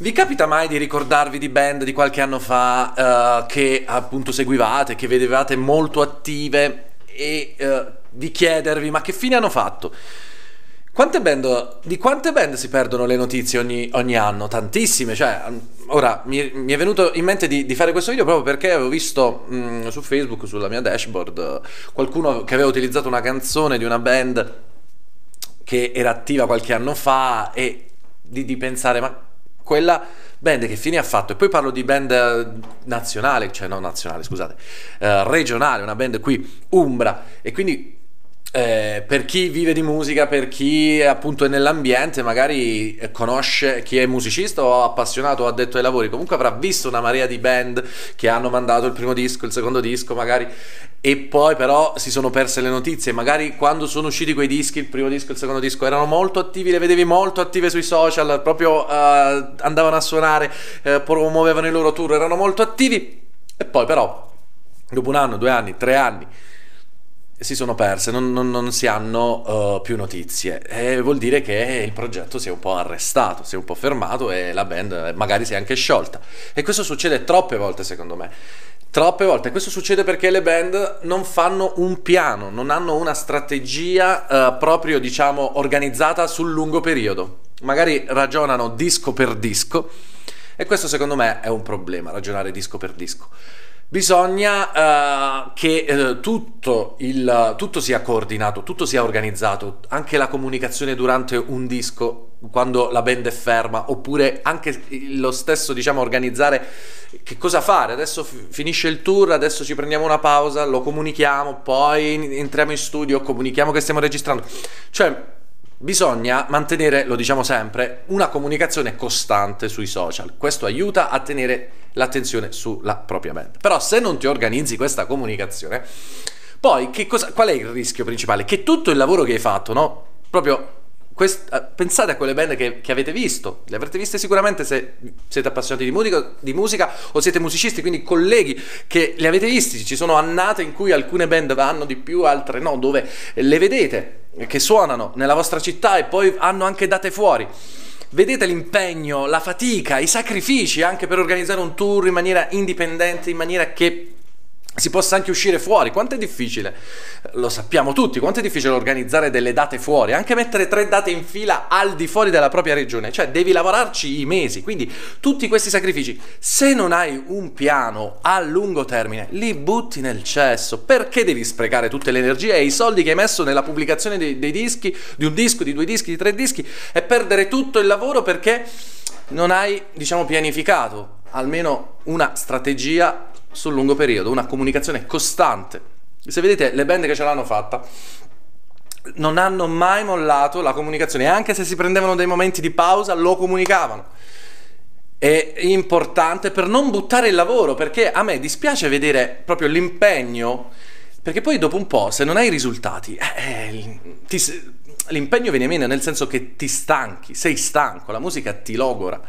Vi capita mai di ricordarvi di band di qualche anno fa uh, che appunto seguivate, che vedevate molto attive e uh, di chiedervi ma che fine hanno fatto? Quante band, di quante band si perdono le notizie ogni, ogni anno? Tantissime, cioè, ora mi, mi, è venuto in mente di, di, fare questo video proprio perché avevo visto mh, mm, su Facebook, sulla mia dashboard, qualcuno che aveva utilizzato una canzone di una band che era attiva qualche anno fa e di, di pensare, ma quella band che fine ha fatto? E poi parlo di band eh, nazionale, cioè non nazionale, scusate, eh, regionale, una band qui, Umbra, e quindi eh, per chi vive di musica, per chi appunto è nell'ambiente, magari conosce chi è musicista o appassionato o addetto ai lavori, comunque avrà visto una marea di band che hanno mandato il primo disco, il secondo disco, magari e poi però si sono perse le notizie. Magari quando sono usciti quei dischi, il primo disco e il secondo disco, erano molto attivi, le vedevi molto attive sui social, proprio uh, andavano a suonare, uh, promuovevano i loro tour, erano molto attivi e poi però dopo un anno, due anni, tre anni si sono perse, non, non, non si hanno uh, più notizie. E vuol dire che il progetto si è un po' arrestato, si è un po' fermato e la band magari si è anche sciolta. E questo succede troppe volte secondo me. Troppe volte. Questo succede perché le band non fanno un piano non hanno una strategia uh, proprio diciamo organizzata sul lungo periodo. Magari ragionano disco per disco e questo secondo me è un problema ragionare disco per disco Bisogna uh, che uh, tutto, il, tutto, sia coordinato, tutto sia organizzato, anche la comunicazione durante un disco, quando la band è ferma, oppure anche lo stesso, diciamo, organizzare che cosa fare. Adesso f- finisce il tour, adesso ci prendiamo una pausa, lo comunichiamo, poi entriamo in studio, comunichiamo che stiamo registrando. Cioè, Bisogna mantenere, lo diciamo sempre, una comunicazione costante sui social. Questo aiuta a tenere l'attenzione sulla propria band. Però se non ti organizzi questa comunicazione, poi cosa, qual è il rischio principale? Che tutto il lavoro che hai fatto, no? Proprio Quest, uh, pensate a quelle band che, che, avete visto, le avrete viste sicuramente se siete appassionati di musica, di musica, o siete musicisti, quindi colleghi che li avete visti. Ci sono annate in cui alcune band vanno di più, altre no, dove le vedete che suonano nella vostra città e poi hanno anche date fuori. Vedete l'impegno, la fatica, i sacrifici anche per organizzare un tour in maniera indipendente, in maniera che si possa anche uscire fuori. Quanto è difficile? Lo sappiamo tutti, quanto è difficile organizzare delle date fuori, anche mettere tre date in fila al di fuori della propria regione, cioè devi lavorarci i mesi, quindi tutti questi sacrifici, se non hai un piano a lungo termine, li butti nel cesso, perché devi sprecare tutte le energie e i soldi che hai messo nella pubblicazione dei, dei dischi, di un disco, di due dischi, di tre dischi, e perdere tutto il lavoro perché non hai, diciamo, pianificato almeno una strategia sul lungo periodo, una comunicazione costante. Se vedete le band che ce l'hanno fatta non hanno mai mollato la comunicazione, anche se si prendevano dei momenti di pausa, lo comunicavano. È importante per non buttare il lavoro, perché a me dispiace vedere proprio l'impegno, perché poi dopo un po', se non hai risultati, eh, ti, l'impegno viene meno, nel senso che ti stanchi, sei stanco, la musica ti logora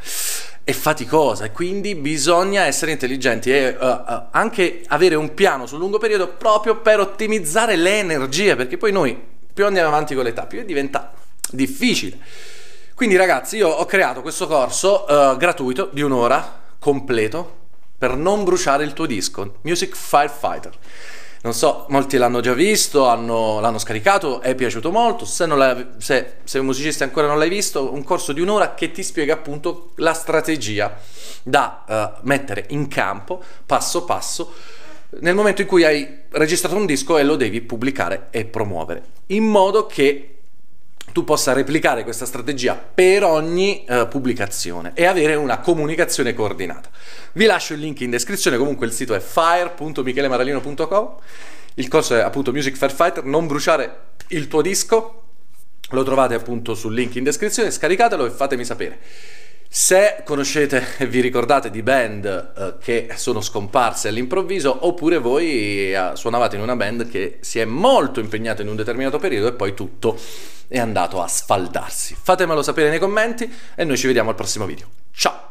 è faticosa e quindi bisogna essere intelligenti e uh, uh, anche avere un piano sul lungo periodo proprio per ottimizzare le energie, perché poi noi più andiamo avanti con l'età, più diventa difficile. Quindi ragazzi, io ho creato questo corso uh, gratuito di un'ora completo per non bruciare il tuo disco, Music Firefighter. Non so, molti l'hanno già visto, hanno, l'hanno scaricato, è piaciuto molto. Se, se, sei un musicista ancora non l'hai visto, un corso di un'ora che ti spiega appunto la strategia da uh, mettere in campo passo passo nel momento in cui hai registrato un disco e lo devi pubblicare e promuovere, in modo che tu possa replicare questa strategia per ogni uh, pubblicazione e avere una comunicazione coordinata. Vi lascio il link in descrizione, comunque il sito è fire.michelemaralino.com, il corso è appunto Music Fair Fighter, non bruciare il tuo disco, lo trovate appunto sul link in descrizione, scaricatelo e fatemi sapere. Se conoscete e vi ricordate di band eh, che sono scomparse all'improvviso, oppure voi eh, suonavate in una band che si è molto impegnata in un determinato periodo e poi tutto è andato a sfaldarsi. Fatemelo sapere nei commenti e noi ci vediamo al prossimo video. Ciao!